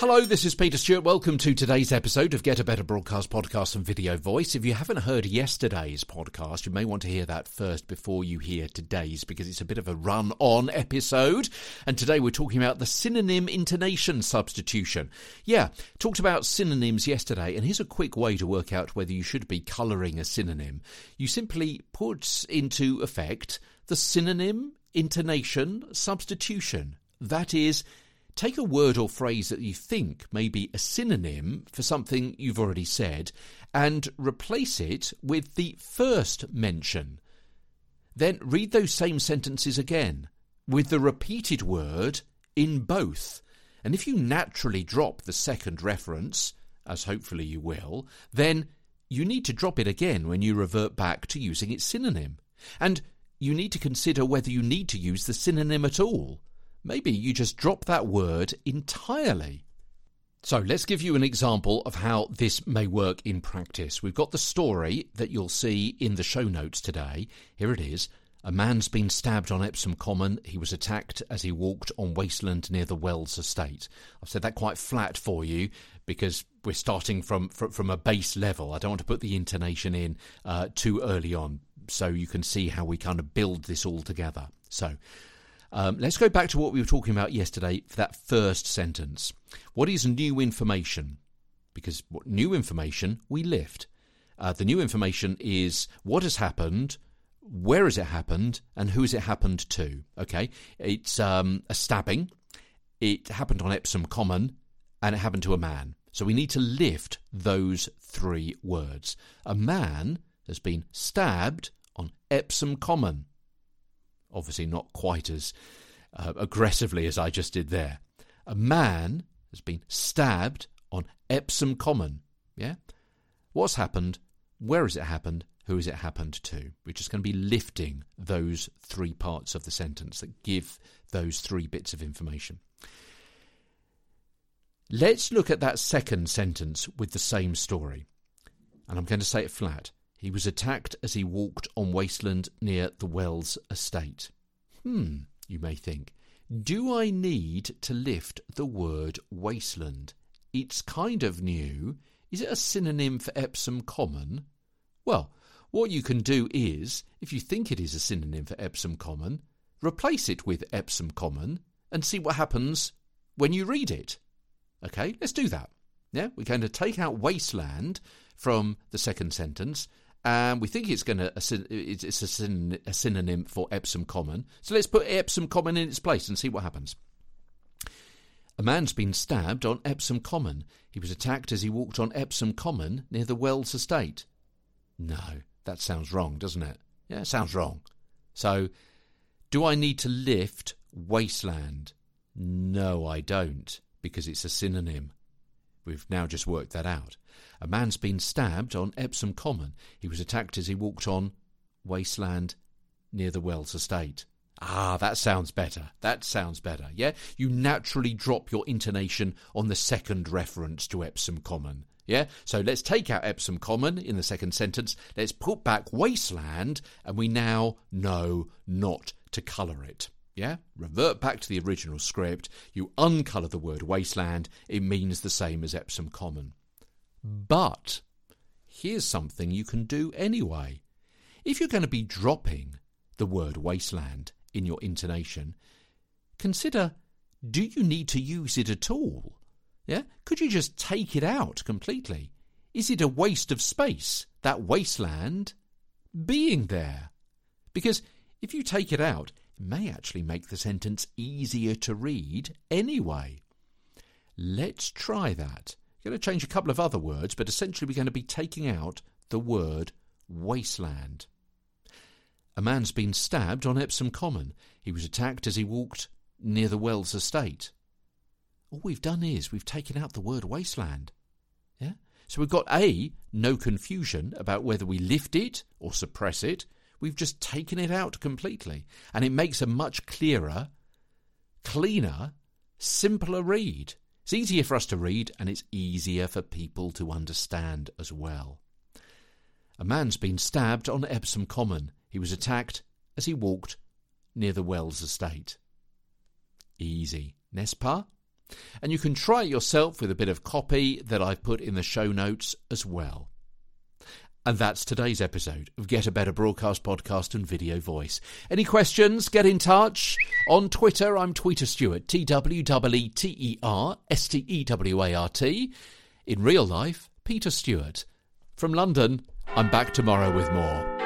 Hello, this is Peter Stewart. Welcome to today's episode of Get a Better Broadcast Podcast and Video Voice. If you haven't heard yesterday's podcast, you may want to hear that first before you hear today's because it's a bit of a run on episode. And today we're talking about the synonym intonation substitution. Yeah, talked about synonyms yesterday, and here's a quick way to work out whether you should be colouring a synonym. You simply put into effect the synonym intonation substitution. That is, take a word or phrase that you think may be a synonym for something you've already said and replace it with the first mention. Then read those same sentences again with the repeated word in both. And if you naturally drop the second reference, as hopefully you will, then you need to drop it again when you revert back to using its synonym. And you need to consider whether you need to use the synonym at all. Maybe you just drop that word entirely. So let's give you an example of how this may work in practice. We've got the story that you'll see in the show notes today. Here it is. A man's been stabbed on Epsom Common. He was attacked as he walked on wasteland near the Wells estate. I've said that quite flat for you because we're starting from from, from a base level. I don't want to put the intonation in uh, too early on, so you can see how we kind of build this all together. So, um, let's go back to what we were talking about yesterday for that first sentence. What is new information? Because what new information we lift. Uh, the new information is what has happened, where has it happened, and who has it happened to. Okay, it's um, a stabbing. It happened on Epsom Common, and it happened to a man. So we need to lift those three words. A man has been stabbed on Epsom Common obviously not quite as uh, aggressively as I just did there. A man has been stabbed on Epsom Common. Yeah? What's happened? Where has it happened? Who has it happened to? We're just going to be lifting those three parts of the sentence that give those three bits of information. Let's look at that second sentence with the same story. And I'm going to say it flat. He was attacked as he walked on wasteland near the Wells estate. Hmm, you may think. Do I need to lift the word wasteland? It's kind of new. Is it a synonym for Epsom Common? Well, what you can do is, if you think it is a synonym for Epsom Common, replace it with Epsom Common and see what happens when you read it. Okay, let's do that. Yeah, we're going to take out wasteland from the second sentence and we think it's going to it's a, syn, a synonym for Epsom Common. So let's put Epsom Common in its place and see what happens. A man's been stabbed on Epsom Common. He was attacked as he walked on Epsom Common near the Wells estate. No, that sounds wrong, doesn't it? Yeah, it sounds wrong. So, do I need to lift wasteland? No, I don't, because it's a synonym. We've now just worked that out. A man's been stabbed on Epsom Common. He was attacked as he walked on wasteland near the Wells estate. Ah, that sounds better. That sounds better. Yeah? You naturally drop your intonation on the second reference to Epsom Common. Yeah? So let's take out Epsom Common in the second sentence. Let's put back wasteland, and we now know not to colour it. Yeah? Revert back to the original script. You uncolour the word wasteland. It means the same as Epsom Common. But here's something you can do anyway. If you're going to be dropping the word wasteland in your intonation, consider do you need to use it at all? Yeah? Could you just take it out completely? Is it a waste of space, that wasteland, being there? Because if you take it out, may actually make the sentence easier to read anyway. Let's try that. You're going to change a couple of other words, but essentially we're going to be taking out the word wasteland. A man's been stabbed on Epsom Common. He was attacked as he walked near the Wells estate. All we've done is we've taken out the word wasteland. Yeah? So we've got A, no confusion about whether we lift it or suppress it. We've just taken it out completely. And it makes a much clearer, cleaner, simpler read. It's easier for us to read and it's easier for people to understand as well. A man's been stabbed on Epsom Common. He was attacked as he walked near the Wells estate. Easy. n'est-ce pas? And you can try it yourself with a bit of copy that I've put in the show notes as well. And that's today's episode of Get a Better Broadcast Podcast and Video Voice. Any questions? Get in touch. On Twitter, I'm Tweeter Stewart, T W E T E R S T E W A R T. In real life, Peter Stewart. From London, I'm back tomorrow with more.